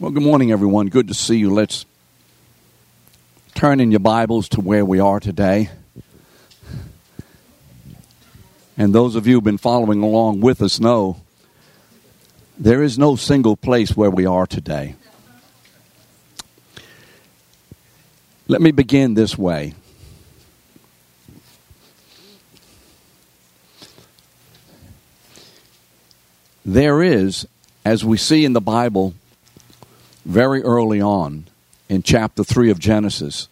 Well, good morning, everyone. Good to see you. Let's turn in your Bibles to where we are today. And those of you who've been following along with us know there is no single place where we are today. Let me begin this way. There is, as we see in the Bible, very early on in chapter 3 of Genesis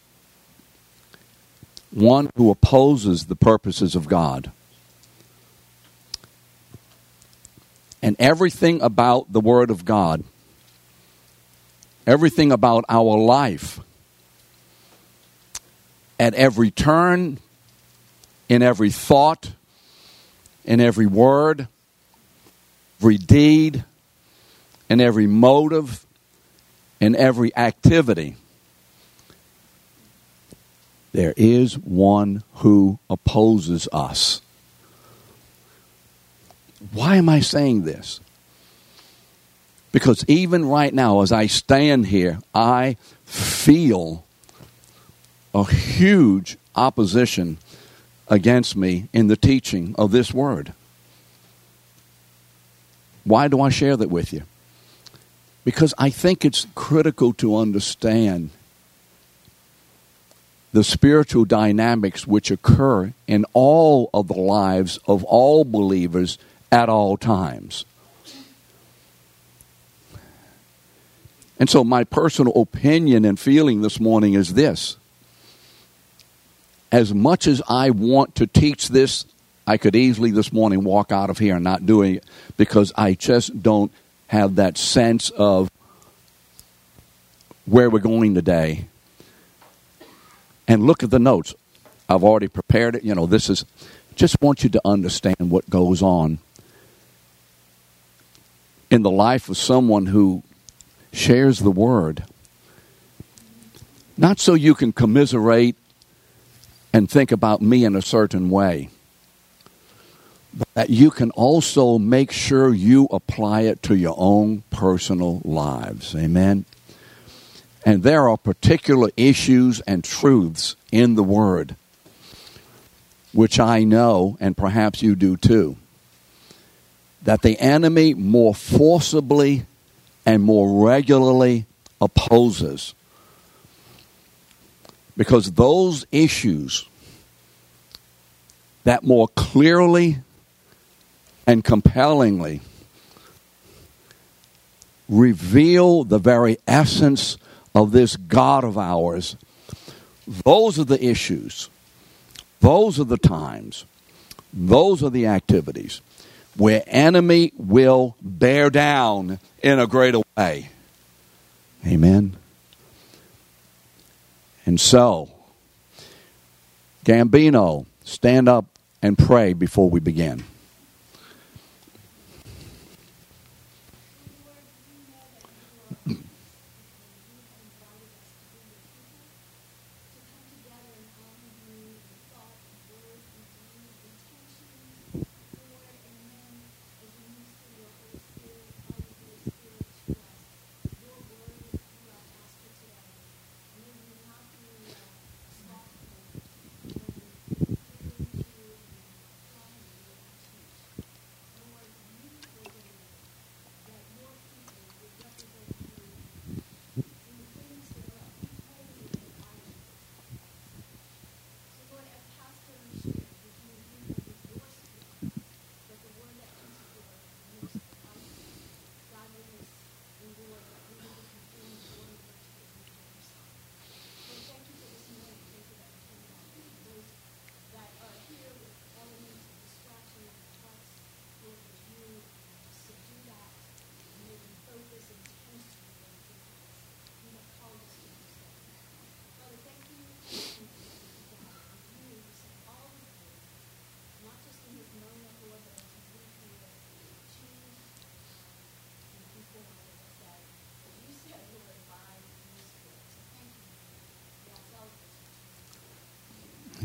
one who opposes the purposes of God. And everything about the Word of God, everything about our life, at every turn, in every thought, in every word, every deed, in every motive, in every activity, there is one who opposes us. Why am I saying this? Because even right now, as I stand here, I feel a huge opposition against me in the teaching of this word. Why do I share that with you? Because I think it's critical to understand the spiritual dynamics which occur in all of the lives of all believers at all times. And so, my personal opinion and feeling this morning is this. As much as I want to teach this, I could easily this morning walk out of here and not doing it because I just don't have that sense of where we're going today. And look at the notes. I've already prepared it. You know, this is just want you to understand what goes on in the life of someone who shares the word. Not so you can commiserate and think about me in a certain way that you can also make sure you apply it to your own personal lives. Amen. And there are particular issues and truths in the Word, which I know, and perhaps you do too, that the enemy more forcibly and more regularly opposes. Because those issues that more clearly and compellingly reveal the very essence of this God of ours, those are the issues, those are the times, those are the activities where enemy will bear down in a greater way. Amen. And so, Gambino, stand up and pray before we begin.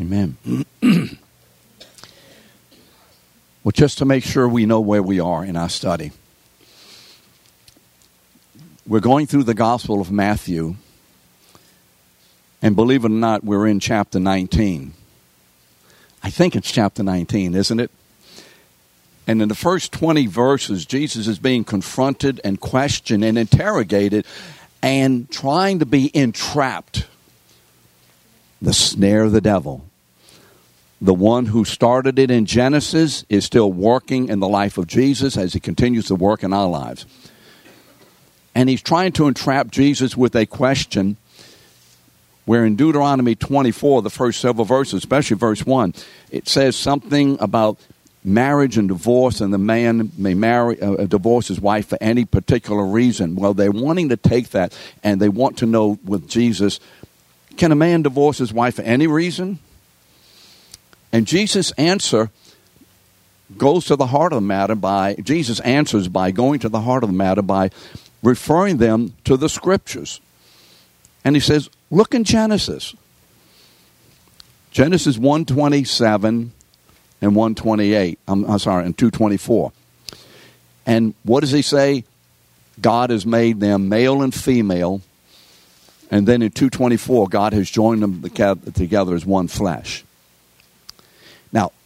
Amen. well, just to make sure we know where we are in our study. We're going through the Gospel of Matthew, and believe it or not, we're in chapter 19. I think it's chapter 19, isn't it? And in the first 20 verses, Jesus is being confronted and questioned and interrogated and trying to be entrapped. The snare of the devil. The one who started it in Genesis is still working in the life of Jesus as he continues to work in our lives. And he's trying to entrap Jesus with a question where in Deuteronomy 24, the first several verses, especially verse 1, it says something about marriage and divorce, and the man may marry, uh, divorce his wife for any particular reason. Well, they're wanting to take that and they want to know with Jesus can a man divorce his wife for any reason? And Jesus' answer goes to the heart of the matter by, Jesus answers by going to the heart of the matter by referring them to the scriptures. And he says, look in Genesis. Genesis 127 and 128. I'm, I'm sorry, and 224. And what does he say? God has made them male and female. And then in 224, God has joined them together as one flesh.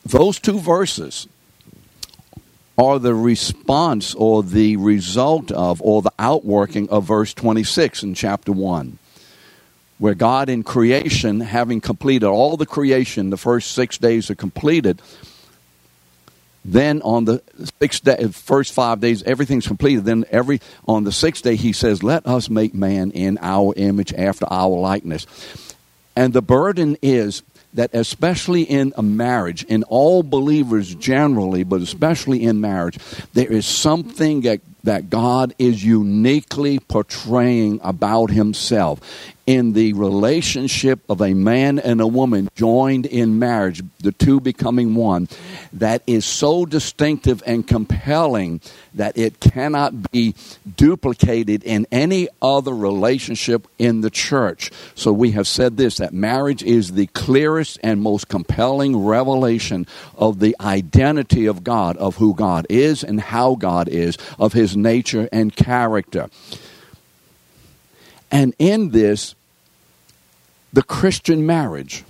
Those two verses are the response or the result of or the outworking of verse 26 in chapter 1 where God in creation, having completed all the creation, the first six days are completed. Then on the sixth day, first five days, everything's completed. Then every on the sixth day, he says, "Let us make man in our image, after our likeness." And the burden is that especially in a marriage, in all believers generally, but especially in marriage, there is something that, that God is uniquely portraying about himself in the relationship of a man and a woman joined in marriage, the two becoming one, that is so distinctive and compelling that it cannot be duplicated in any other relationship in the church. So we have said this that marriage is the clearest and most compelling revelation of the identity of God, of who God is and how God is, of his nature and character. And in this, the Christian marriage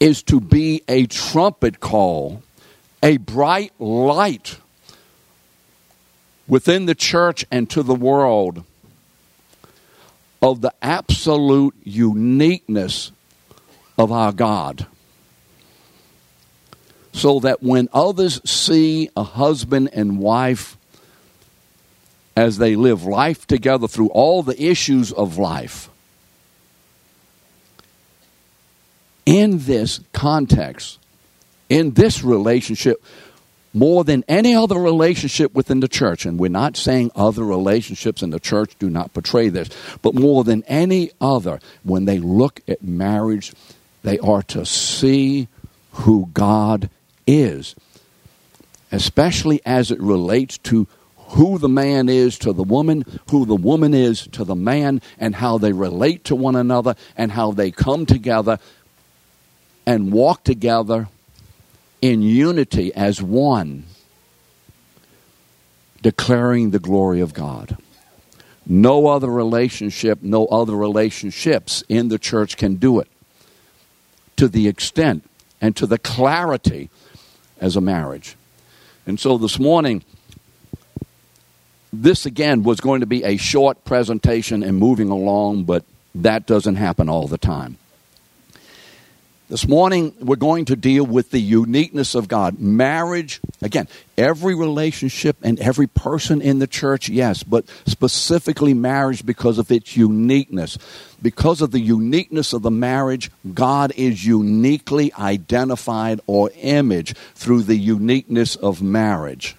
is to be a trumpet call, a bright light within the church and to the world of the absolute uniqueness of our God. So that when others see a husband and wife as they live life together through all the issues of life, in this context, in this relationship, more than any other relationship within the church, and we're not saying other relationships in the church do not portray this, but more than any other, when they look at marriage, they are to see who God is, especially as it relates to who the man is to the woman, who the woman is to the man, and how they relate to one another, and how they come together and walk together in unity as one, declaring the glory of God. No other relationship, no other relationships in the church can do it to the extent and to the clarity as a marriage. And so this morning, this again was going to be a short presentation and moving along, but that doesn't happen all the time. This morning, we're going to deal with the uniqueness of God. Marriage, again, every relationship and every person in the church, yes, but specifically marriage because of its uniqueness. Because of the uniqueness of the marriage, God is uniquely identified or image through the uniqueness of marriage.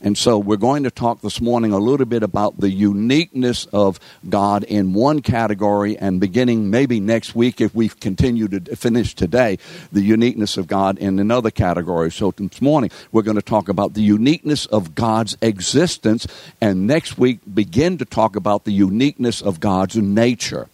And so we're going to talk this morning a little bit about the uniqueness of God in one category and beginning maybe next week if we continue to finish today, the uniqueness of God in another category. So this morning we're going to talk about the uniqueness of God's existence and next week begin to talk about the uniqueness of God's nature.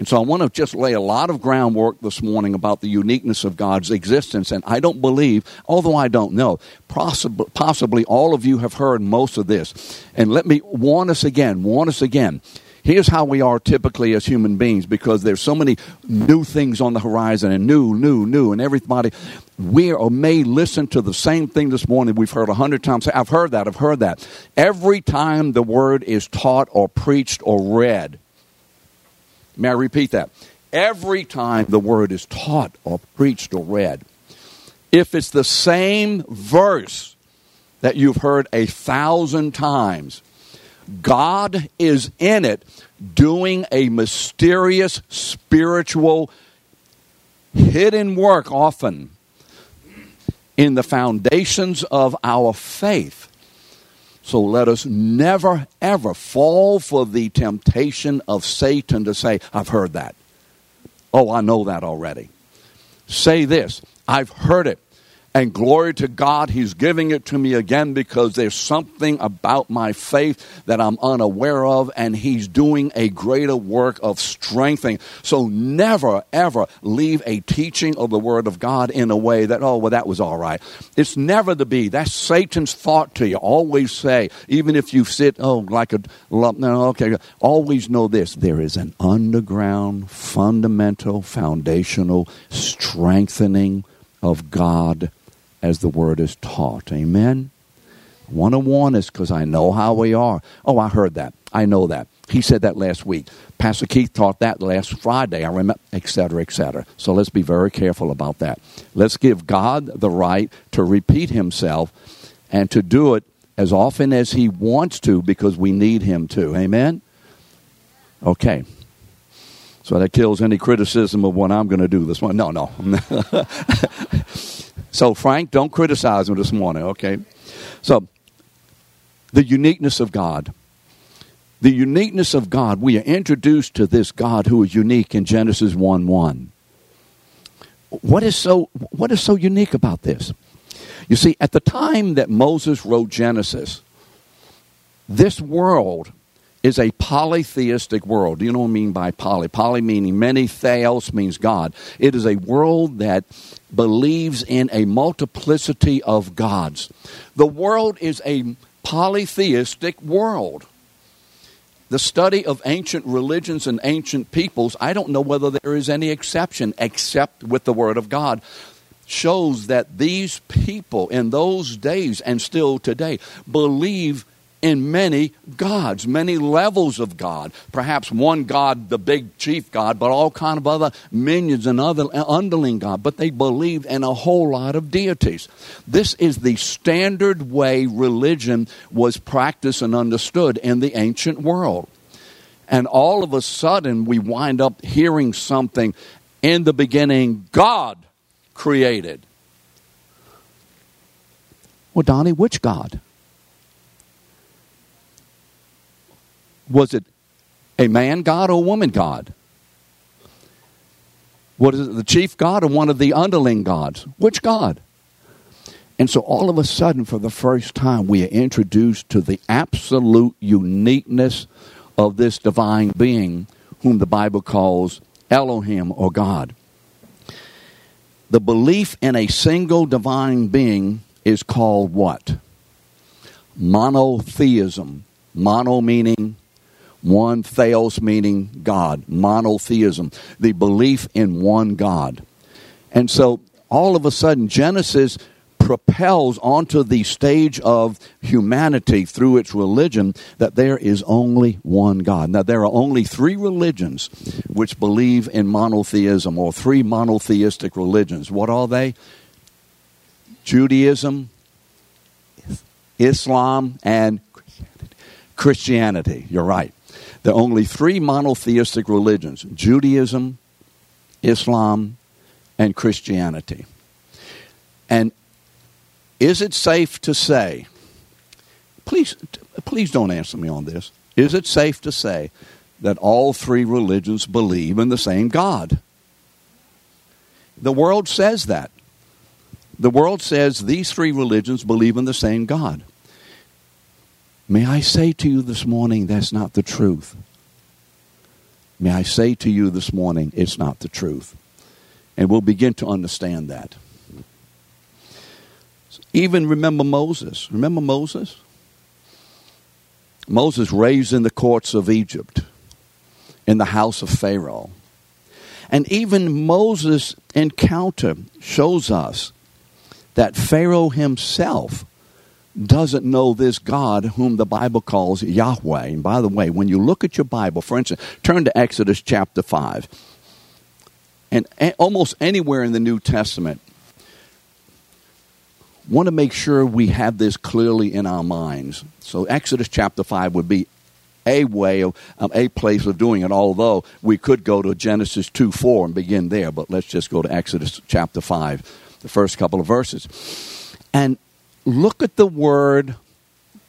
And so I want to just lay a lot of groundwork this morning about the uniqueness of God's existence. And I don't believe, although I don't know, possibly, possibly all of you have heard most of this. And let me warn us again, warn us again. Here's how we are typically as human beings because there's so many new things on the horizon and new, new, new, and everybody, we or may listen to the same thing this morning we've heard a hundred times. I've heard that, I've heard that. Every time the word is taught or preached or read, May I repeat that? Every time the word is taught or preached or read, if it's the same verse that you've heard a thousand times, God is in it doing a mysterious spiritual hidden work often in the foundations of our faith so let us never, ever fall for the temptation of Satan to say, I've heard that. Oh, I know that already. Say this, I've heard it. And glory to God, He's giving it to me again because there's something about my faith that I'm unaware of, and He's doing a greater work of strengthening. So never, ever leave a teaching of the Word of God in a way that, oh, well, that was all right. It's never to be. That's Satan's thought to you. Always say, even if you sit, oh, like a okay, always know this there is an underground, fundamental, foundational strengthening of God as the word is taught. Amen? One on one is because I know how we are. Oh, I heard that. I know that. He said that last week. Pastor Keith taught that last Friday. I remember, etc., etc. So let's be very careful about that. Let's give God the right to repeat himself and to do it as often as he wants to because we need him to. Amen? Okay. So that kills any criticism of what I'm going to do this one. No, no. So, Frank, don't criticize me this morning, okay? So, the uniqueness of God. The uniqueness of God. We are introduced to this God who is unique in Genesis 1 1. What is so, what is so unique about this? You see, at the time that Moses wrote Genesis, this world is a polytheistic world. Do you know what I mean by poly? Poly meaning many, theos means God. It is a world that believes in a multiplicity of gods. The world is a polytheistic world. The study of ancient religions and ancient peoples, I don't know whether there is any exception except with the Word of God, shows that these people in those days and still today believe in many gods, many levels of God. Perhaps one God, the big chief God, but all kind of other minions and other underling God. But they believed in a whole lot of deities. This is the standard way religion was practiced and understood in the ancient world. And all of a sudden, we wind up hearing something in the beginning, God created. Well, Donnie, which God? Was it a man God or a woman God? What is it, the chief God or one of the underling gods? Which God? And so all of a sudden, for the first time, we are introduced to the absolute uniqueness of this divine being, whom the Bible calls Elohim or God. The belief in a single divine being is called what? Monotheism. Mono meaning one theos meaning God, monotheism, the belief in one God. And so all of a sudden, Genesis propels onto the stage of humanity through its religion that there is only one God. Now, there are only three religions which believe in monotheism, or three monotheistic religions. What are they? Judaism, Islam, and Christianity. You're right. There are only three monotheistic religions Judaism, Islam, and Christianity. And is it safe to say, please, please don't answer me on this, is it safe to say that all three religions believe in the same God? The world says that. The world says these three religions believe in the same God. May I say to you this morning, that's not the truth. may I say to you this morning, it's not the truth. And we'll begin to understand that. Even remember Moses. Remember Moses? Moses raised in the courts of Egypt, in the house of Pharaoh. And even Moses' encounter shows us that Pharaoh himself doesn't know this God whom the Bible calls Yahweh. And by the way, when you look at your Bible, for instance, turn to Exodus chapter 5. And almost anywhere in the New Testament, want to make sure we have this clearly in our minds. So Exodus chapter 5 would be a way of um, a place of doing it although we could go to genesis 2 4 and begin there but let's just go to exodus chapter 5 the first couple of verses and look at the word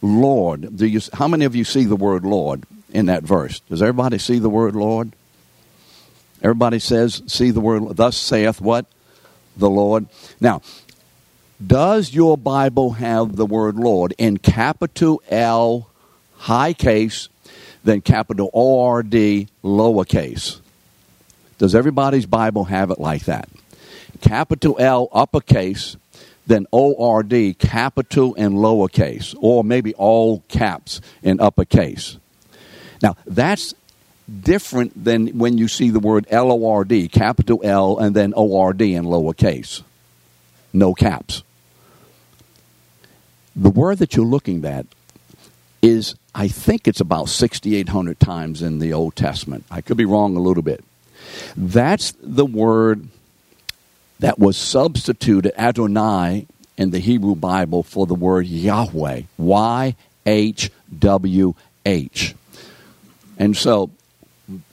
lord. Do you how many of you see the word lord in that verse? Does everybody see the word lord? Everybody says see the word thus saith what? The lord. Now does your Bible have the word Lord in capital L, high case, then capital O R D, lowercase? Does everybody's Bible have it like that? Capital L, uppercase, then O R D, capital and lowercase, or maybe all caps in uppercase. Now, that's different than when you see the word L O R D, capital L, and then O R D in lowercase. No caps the word that you're looking at is, I think it's about 6,800 times in the Old Testament. I could be wrong a little bit. That's the word that was substituted, Adonai, in the Hebrew Bible for the word Yahweh. Y H W H. And so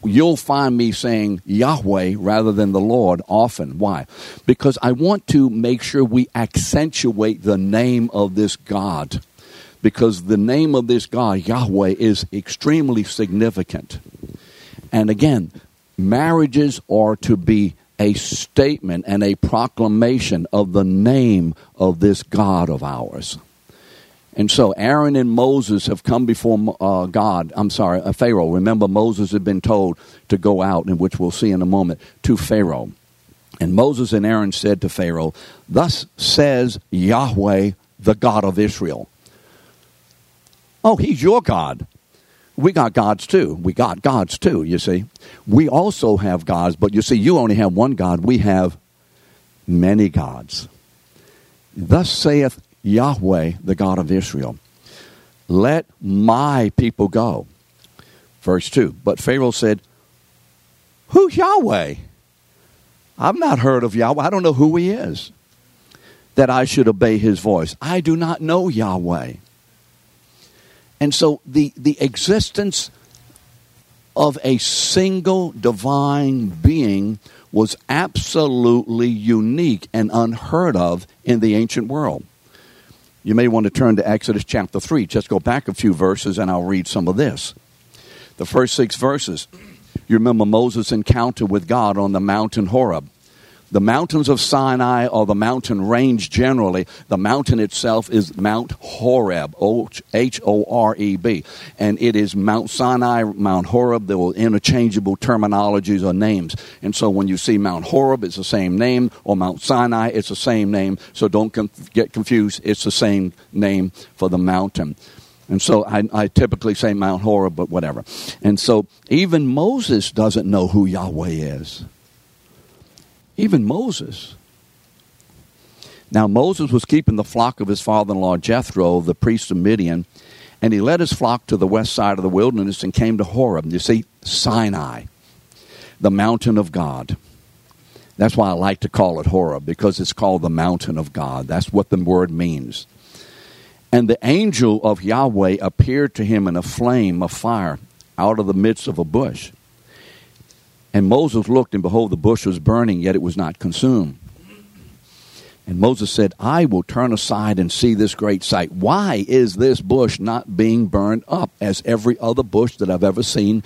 you'll find me saying Yahweh rather than the Lord often. Why? Because I want to make sure we accentuate the name of this God. Because the name of this God, Yahweh, is extremely significant. And again, marriages are to be a statement and a proclamation of the name of this God of ours. And so Aaron and Moses have come before uh, God. I'm sorry, uh, Pharaoh. Remember, Moses had been told to go out, and which we'll see in a moment, to Pharaoh. And Moses and Aaron said to Pharaoh, Thus says Yahweh, the God of Israel. Oh, he's your God. We got gods too. We got gods too, you see. We also have gods, but you see, you only have one God. We have many gods. Thus saith Yahweh, the God of Israel. Let my people go. Verse 2. But Pharaoh said, Who's Yahweh? I've not heard of Yahweh. I don't know who he is. That I should obey his voice. I do not know Yahweh. And so the, the existence of a single divine being was absolutely unique and unheard of in the ancient world. You may want to turn to Exodus chapter 3. Just go back a few verses and I'll read some of this. The first six verses. You remember Moses' encounter with God on the mountain Horeb. The mountains of Sinai or the mountain range generally, the mountain itself is Mount Horeb, H O R E B. And it is Mount Sinai, Mount Horeb. There were interchangeable terminologies or names. And so when you see Mount Horeb, it's the same name, or Mount Sinai, it's the same name. So don't get confused. It's the same name for the mountain. And so I, I, typically say Mount Horeb, but whatever. And so even Moses doesn't know who Yahweh is. Even Moses. Now, Moses was keeping the flock of his father in law Jethro, the priest of Midian, and he led his flock to the west side of the wilderness and came to Horeb. You see, Sinai, the mountain of God. That's why I like to call it Horeb, because it's called the mountain of God. That's what the word means. And the angel of Yahweh appeared to him in a flame of fire out of the midst of a bush. And Moses looked, and behold, the bush was burning, yet it was not consumed. And Moses said, I will turn aside and see this great sight. Why is this bush not being burned up as every other bush that I've ever seen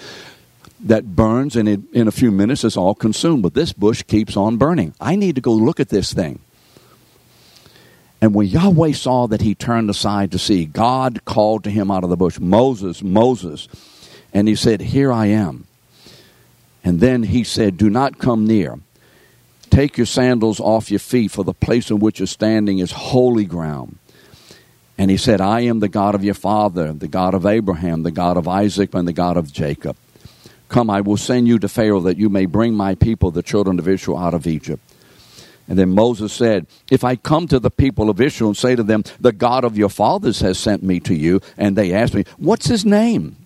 that burns and in, in a few minutes is all consumed? But this bush keeps on burning. I need to go look at this thing. And when Yahweh saw that he turned aside to see, God called to him out of the bush, Moses, Moses. And he said, Here I am. And then he said, Do not come near. Take your sandals off your feet, for the place in which you're standing is holy ground. And he said, I am the God of your father, the God of Abraham, the God of Isaac, and the God of Jacob. Come, I will send you to Pharaoh that you may bring my people, the children of Israel, out of Egypt. And then Moses said, If I come to the people of Israel and say to them, The God of your fathers has sent me to you, and they ask me, What's his name?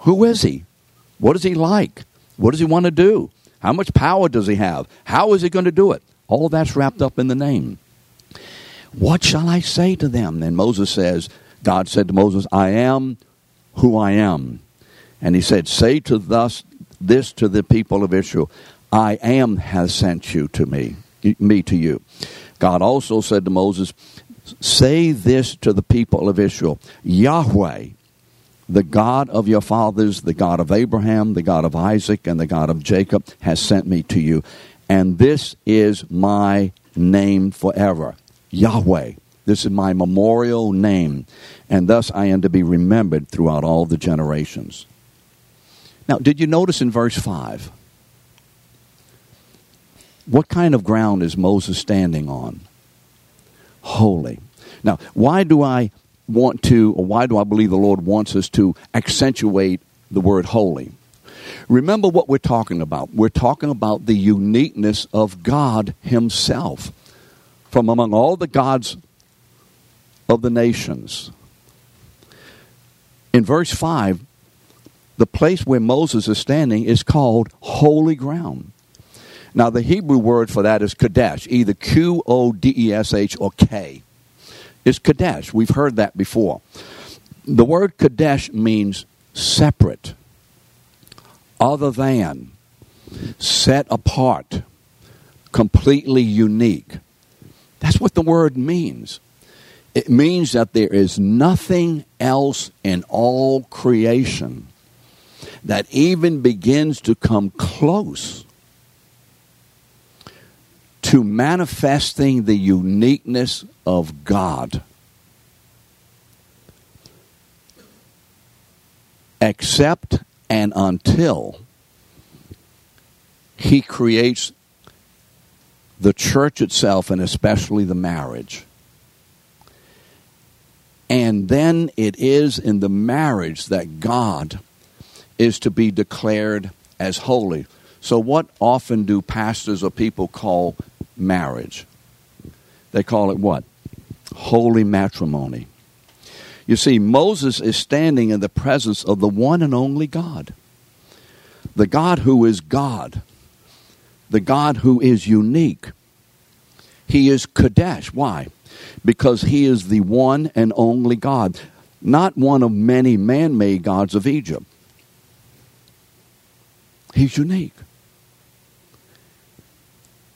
Who is he? What is he like? What does he want to do? How much power does he have? How is he going to do it? All that's wrapped up in the name. What shall I say to them? Then Moses says, God said to Moses, I am who I am. And he said, Say to thus this to the people of Israel, I am has sent you to me, me to you. God also said to Moses, Say this to the people of Israel, Yahweh, the God of your fathers, the God of Abraham, the God of Isaac, and the God of Jacob, has sent me to you. And this is my name forever Yahweh. This is my memorial name, and thus I am to be remembered throughout all the generations. Now, did you notice in verse 5? What kind of ground is Moses standing on? Holy. Now, why do I want to, or why do I believe the Lord wants us to accentuate the word holy? Remember what we're talking about. We're talking about the uniqueness of God Himself. From among all the gods of the nations. In verse 5, the place where Moses is standing is called holy ground. Now, the Hebrew word for that is Kadesh, either Q O D E S H or K. It's Kadesh. We've heard that before. The word Kadesh means separate, other than, set apart, completely unique. That's what the word means. It means that there is nothing else in all creation that even begins to come close to manifesting the uniqueness of God. Except and until He creates the church itself and especially the marriage. And then it is in the marriage that God is to be declared as holy. So, what often do pastors or people call marriage? They call it what? Holy matrimony. You see, Moses is standing in the presence of the one and only God. The God who is God. The God who is unique. He is Kadesh. Why? Because he is the one and only God, not one of many man made gods of Egypt. He's unique.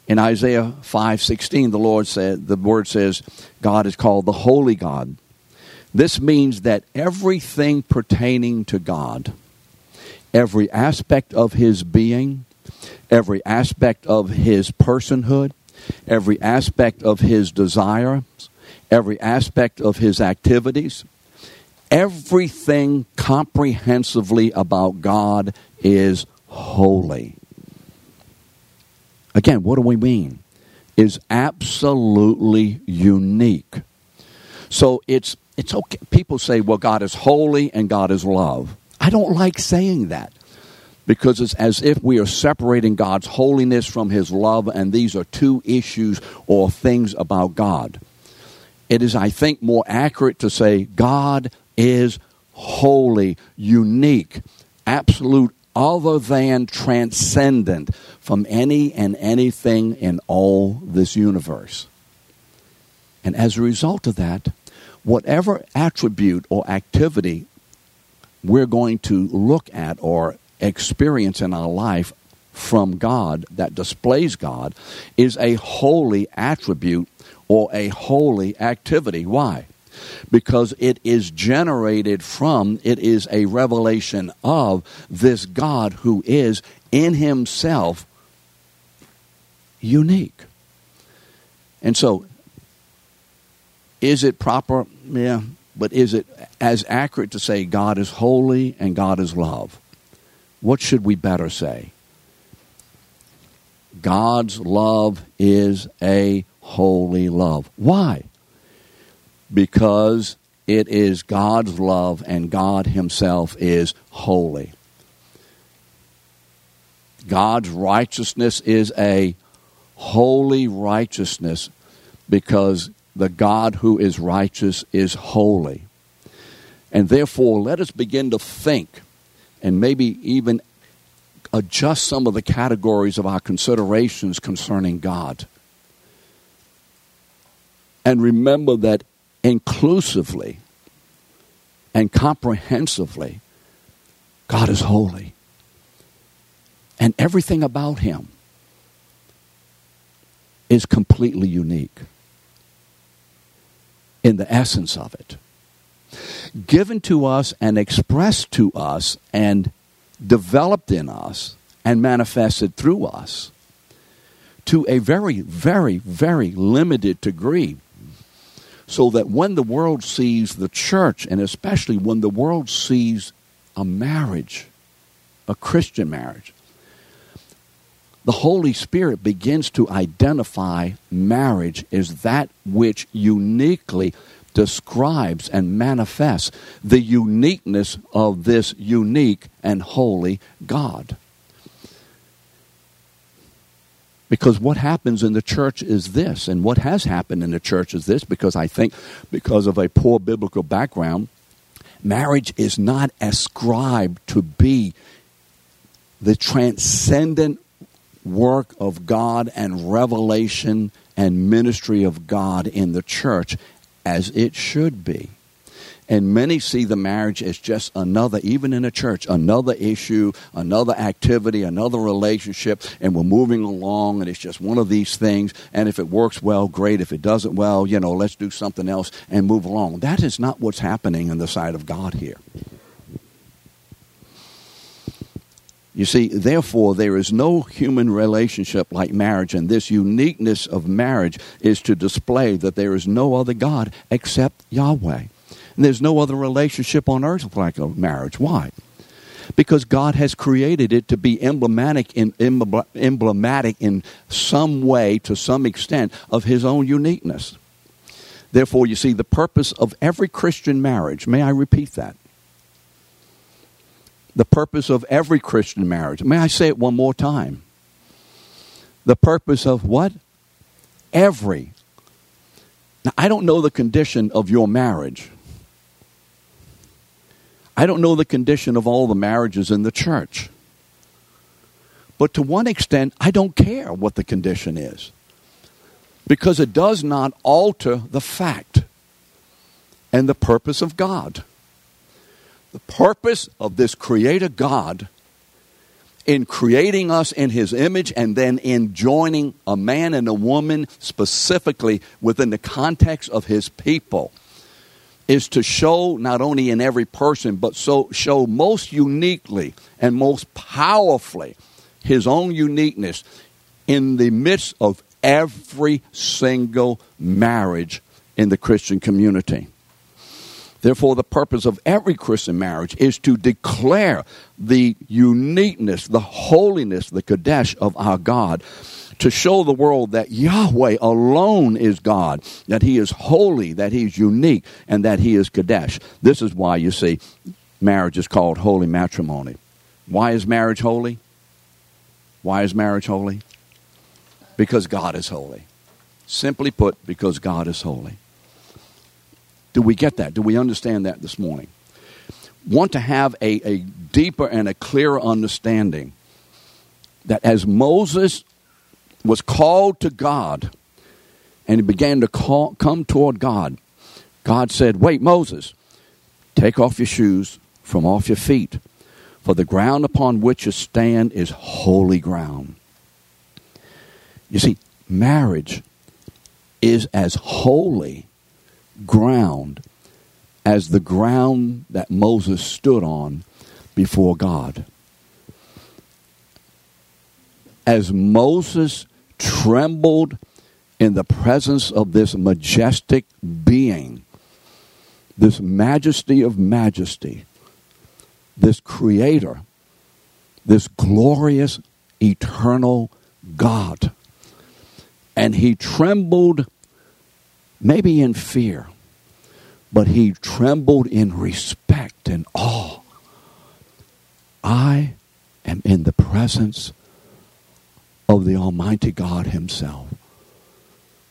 In Isaiah 5:16 the Lord said the word says God is called the holy God. This means that everything pertaining to God, every aspect of his being, every aspect of his personhood, every aspect of his desires, every aspect of his activities, everything comprehensively about God is holy. Again, what do we mean? Is absolutely unique. So it's it's okay. People say, well, God is holy and God is love. I don't like saying that because it's as if we are separating God's holiness from his love, and these are two issues or things about God. It is, I think, more accurate to say God is holy, unique, absolute other than transcendent from any and anything in all this universe. And as a result of that, whatever attribute or activity we're going to look at or experience in our life from God that displays God is a holy attribute or a holy activity. Why? because it is generated from, it is a revelation of this God who is in himself unique. And so, is it proper? Yeah. But is it as accurate to say God is holy and God is love? What should we better say? God's love is a holy love. Why? Because it is God's love and God Himself is holy. God's righteousness is a holy righteousness because the God who is righteous is holy. And therefore, let us begin to think and maybe even adjust some of the categories of our considerations concerning God. And remember that inclusively and comprehensively, God is holy. And everything about Him is completely unique in the essence of it. Given to us and expressed to us and developed in us and manifested through us to a very, very, very limited degree. So that when the world sees the church, and especially when the world sees a marriage, a Christian marriage, the Holy Spirit begins to identify marriage as that which uniquely describes and manifests the uniqueness of this unique and holy God. Because what happens in the church is this, and what has happened in the church is this, because I think because of a poor biblical background, marriage is not ascribed to be the transcendent work of God and revelation and ministry of God in the church as it should be. And many see the marriage as just another, even in a church, another issue, another activity, another relationship, and we're moving along, and it's just one of these things. And if it works well, great. If it doesn't, well, you know, let's do something else and move along. That is not what's happening in the sight of God here. You see, therefore, there is no human relationship like marriage, and this uniqueness of marriage is to display that there is no other God except Yahweh. And there's no other relationship on earth like a marriage. Why? Because God has created it to be emblematic in, emblematic in some way, to some extent, of His own uniqueness. Therefore, you see, the purpose of every Christian marriage, may I repeat that? The purpose of every Christian marriage. May I say it one more time? The purpose of what? Every. Now, I don't know the condition of your marriage. I don't know the condition of all the marriages in the church. But to one extent, I don't care what the condition is because it does not alter the fact and the purpose of God. The purpose of this Creator God in creating us in His image and then in joining a man and a woman specifically within the context of His people is to show not only in every person, but so show most uniquely and most powerfully His own uniqueness in the midst of every single marriage in the Christian community. Therefore, the purpose of every Christian marriage is to declare the uniqueness, the holiness, the Kadesh of our God, to show the world that Yahweh alone is God, that He is holy, that He is unique, and that He is Kadesh. This is why you see marriage is called holy matrimony. Why is marriage holy? Why is marriage holy? Because God is holy. Simply put, because God is holy. Do we get that? Do we understand that this morning? Want to have a, a deeper and a clearer understanding that as Moses was called to God and he began to call, come toward God, God said, Wait, Moses, take off your shoes from off your feet, for the ground upon which you stand is holy ground. You see, marriage is as holy ground as the ground that Moses stood on before God. As Moses trembled in the presence of this majestic being, this majesty of majesty, this creator, this glorious, eternal God. And he trembled, maybe in fear, but he trembled in respect and awe. I am in the presence of the Almighty God Himself,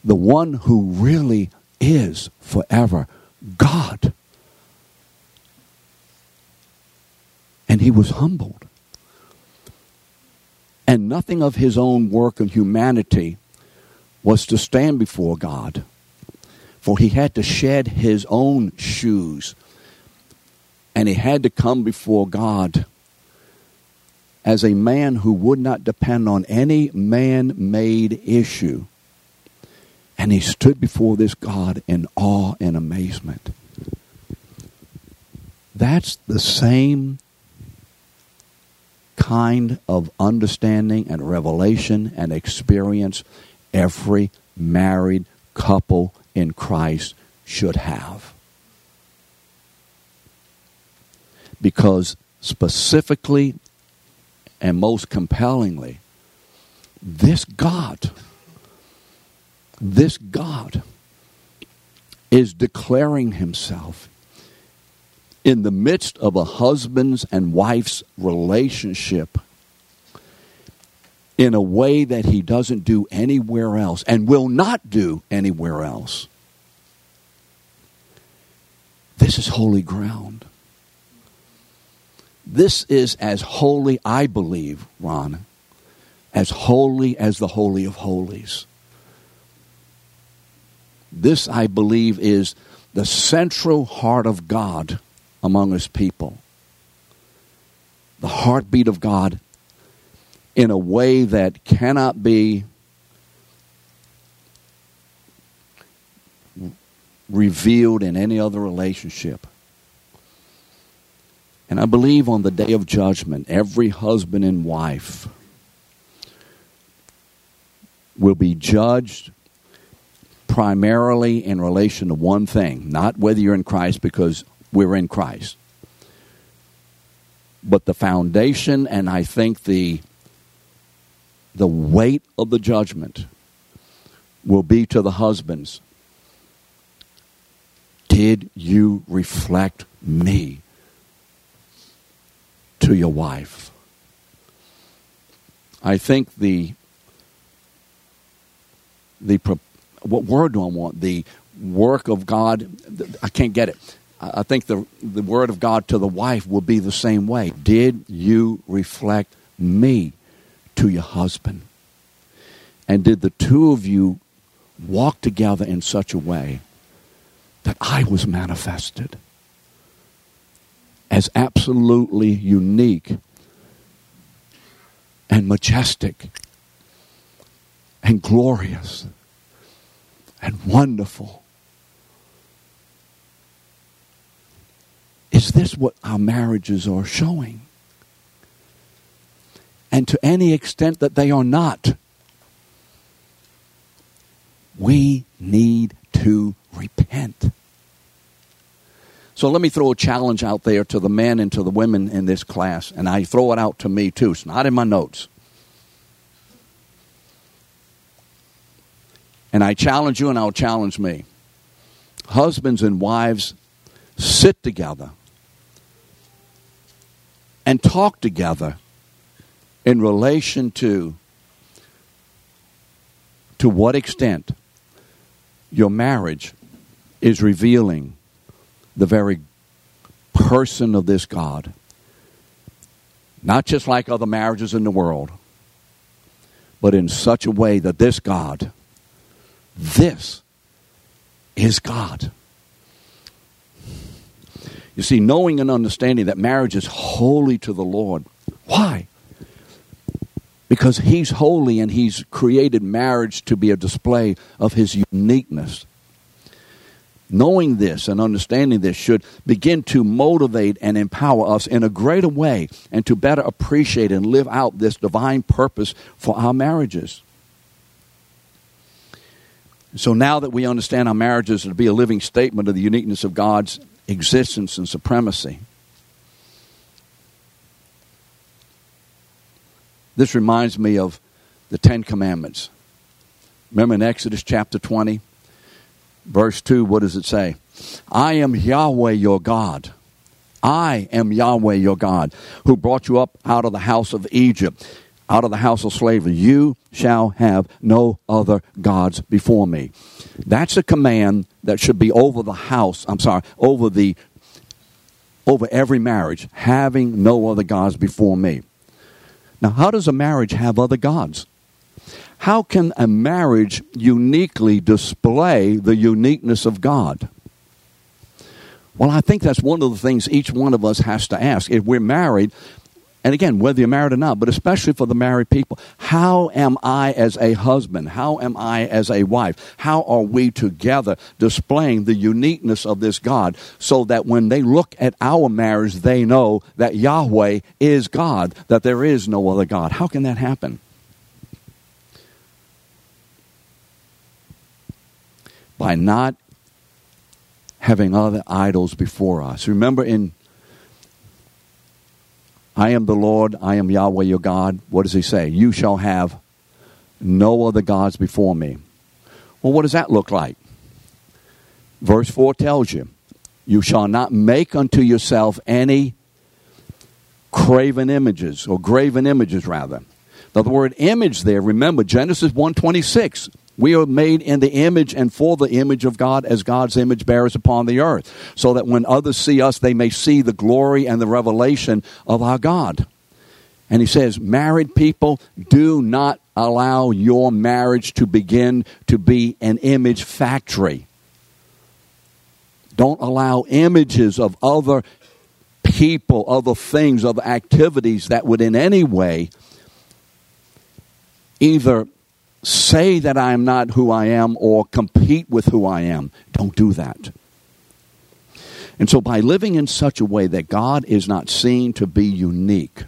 the one who really is forever God. And he was humbled. And nothing of his own work of humanity was to stand before God, for he had to shed his own shoes and he had to come before God as a man who would not depend on any man made issue. And he stood before this God in awe and amazement. That's the same kind of understanding and revelation and experience every married couple in Christ should have. Because specifically and most compellingly, this God, this God is declaring himself in the midst of a husband's and wife's relationship in a way that he doesn't do anywhere else and will not do anywhere else. This is holy ground. This is as holy, I believe, Ron, as holy as the Holy of Holies. This, I believe, is the central heart of God among his people. The heartbeat of God in a way that cannot be revealed in any other relationship. And I believe on the day of judgment, every husband and wife will be judged primarily in relation to one thing, not whether you're in Christ, because we're in Christ. But the foundation and I think the the weight of the judgment will be to the husbands. Did you reflect me? to your wife. I think the the what word do I want? The work of God. I can't get it. I think the the word of God to the wife will be the same way. Did you reflect me to your husband? And did the two of you walk together in such a way that I was manifested? as absolutely unique and majestic and glorious and wonderful. Is this what our marriages are showing? And to any extent that they are not, we need to repent. So let me throw a challenge out there to the men and to the women in this class, and I throw it out to me too. It's not in my notes. And I challenge you, and I'll challenge me. Husbands and wives sit together and talk together in relation to to what extent your marriage is revealing the very person of this God. Not just like other marriages in the world, but in such a way that this God, this is God. You see, knowing and understanding that marriage is holy to the Lord. Why? Because He's holy and He's created marriage to be a display of His uniqueness knowing this and understanding this should begin to motivate and empower us in a greater way and to better appreciate and live out this divine purpose for our marriages. So now that we understand our marriages to be a living statement of the uniqueness of God's existence and supremacy, this reminds me of the Ten Commandments. Remember in Exodus chapter 20, verse 2, what does it say? I am Yahweh your God. I am Yahweh your God, who brought you up out of the house of Egypt, out of the house of slavery. You shall have no other gods before me. That's a command that should be over the house, I'm sorry, over the over every marriage, having no other gods before me. Now, how does a marriage have other gods? How can a marriage uniquely display the uniqueness of God? Well, I think that's one of the things each one of us has to ask. If we're married, and again, whether you're married or not, but especially for the married people, how am I as a husband? How am I as a wife? How are we together displaying the uniqueness of this God so that when they look at our marriage, they know that Yahweh is God, that there is no other God? How can that happen? By not having other idols before us. Remember in I am the Lord, I am Yahweh your God. What does he say? You shall have no other gods before me. Well, what does that look like? Verse 4 tells you, You shall not make unto yourself any craven images, or graven images rather. Now the word image there, remember Genesis 126 we are made in the image and for the image of God as God's image bearers upon the earth, so that when others see us, they may see the glory and the revelation of our God. And he says, Married people, do not allow your marriage to begin to be an image factory. Don't allow images of other people, other things, other activities that would in any way either say that I am not who I am or compete with who I am. Don't do that. And so, by living in such a way that God is not seen to be unique,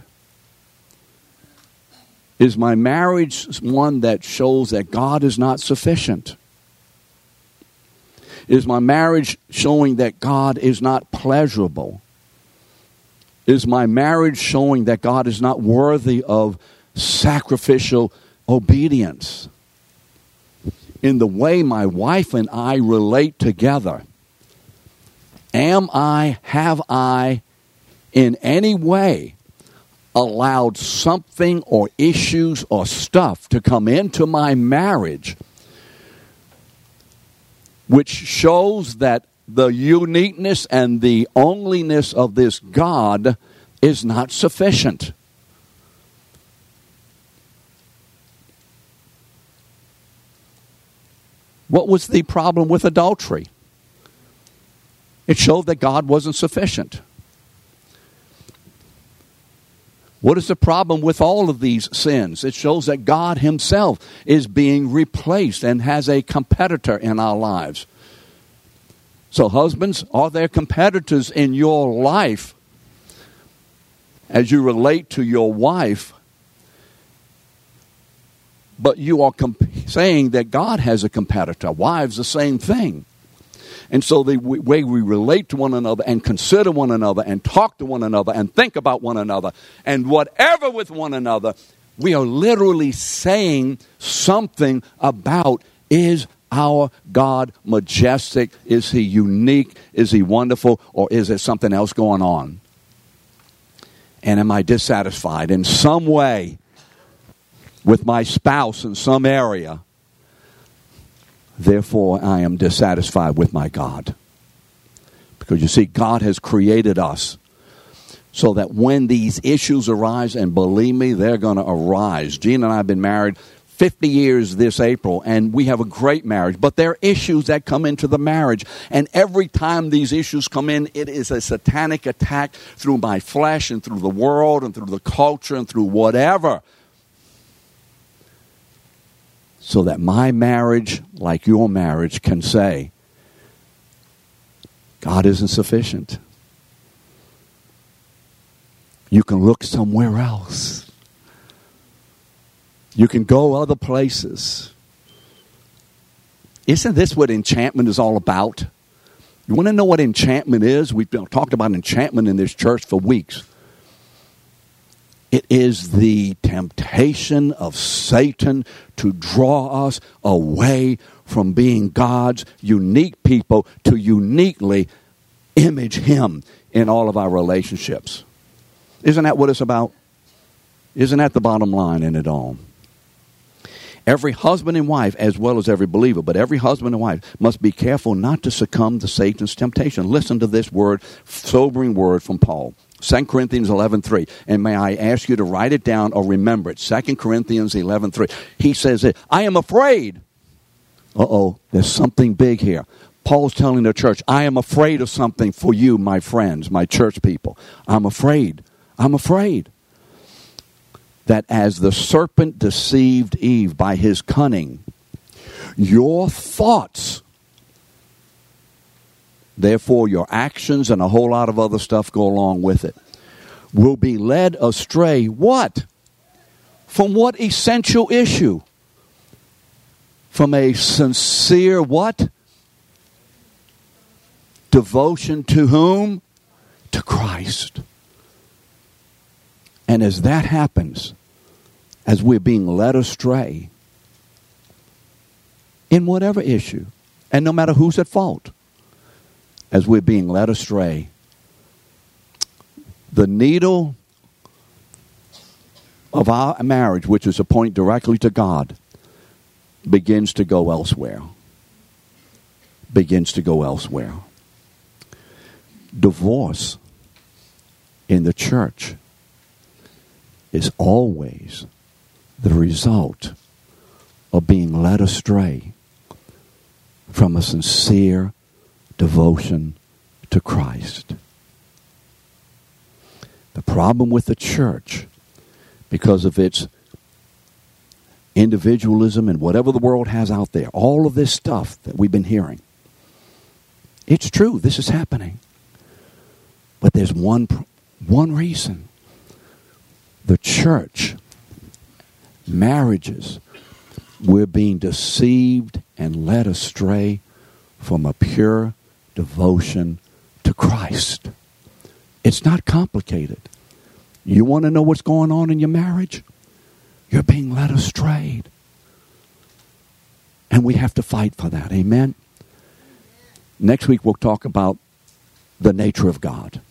is my marriage one that shows that God is not sufficient? Is my marriage showing that God is not pleasurable? Is my marriage showing that God is not worthy of sacrificial obedience in the way my wife and I relate together. Am I, have I, in any way allowed something or issues or stuff to come into my marriage which shows that the uniqueness and the onlyness of this God is not sufficient? What was the problem with adultery? It showed that God wasn't sufficient. What is the problem with all of these sins? It shows that God Himself is being replaced and has a competitor in our lives. So, husbands, are there competitors in your life as you relate to your wife but you are comp- saying that God has a competitor. Wives, the same thing. And so the way we relate to one another and consider one another and talk to one another and think about one another and whatever with one another, we are literally saying something about is our God majestic? Is he unique? Is he wonderful? Or is there something else going on? And am I dissatisfied in some way with my spouse in some area, therefore I am dissatisfied with my God. Because you see, God has created us so that when these issues arise, and believe me, they're going to arise. Gene and I have been married 50 years this April, and we have a great marriage. But there are issues that come into the marriage. And every time these issues come in, it is a satanic attack through my flesh and through the world and through the culture and through whatever so that my marriage, like your marriage, can say, God isn't sufficient. You can look somewhere else. You can go other places. Isn't this what enchantment is all about? You want to know what enchantment is? We've talked about enchantment in this church for weeks. It is the temptation of Satan to draw us away from being God's unique people to uniquely image Him in all of our relationships. Isn't that what it's about? Isn't that the bottom line in it all? Every husband and wife, as well as every believer, but every husband and wife must be careful not to succumb to Satan's temptation. Listen to this word, sobering word from Paul. 2 Corinthians 11.3. And may I ask you to write it down or remember it. 2 Corinthians 11.3. He says it, I am afraid. Uh-oh, there's something big here. Paul's telling the church, I am afraid of something for you, my friends, my church people. I'm afraid. I'm afraid that as the serpent deceived Eve by his cunning, your thoughts, therefore your actions and a whole lot of other stuff go along with it, will be led astray. What? From what essential issue? From a sincere what? Devotion to whom? To Christ. And as that happens, as we're being led astray in whatever issue, and no matter who's at fault, as we're being led astray, the needle of our marriage, which is a point directly to God, begins to go elsewhere. Begins to go elsewhere. Divorce in the church is always the result of being led astray from a sincere devotion to Christ. The problem with the church, because of its individualism and whatever the world has out there, all of this stuff that we've been hearing, it's true, this is happening. But there's one, one reason. The church marriages, we're being deceived and led astray from a pure devotion to Christ. It's not complicated. You want to know what's going on in your marriage? You're being led astray. And we have to fight for that. Amen. Next week, we'll talk about the nature of God.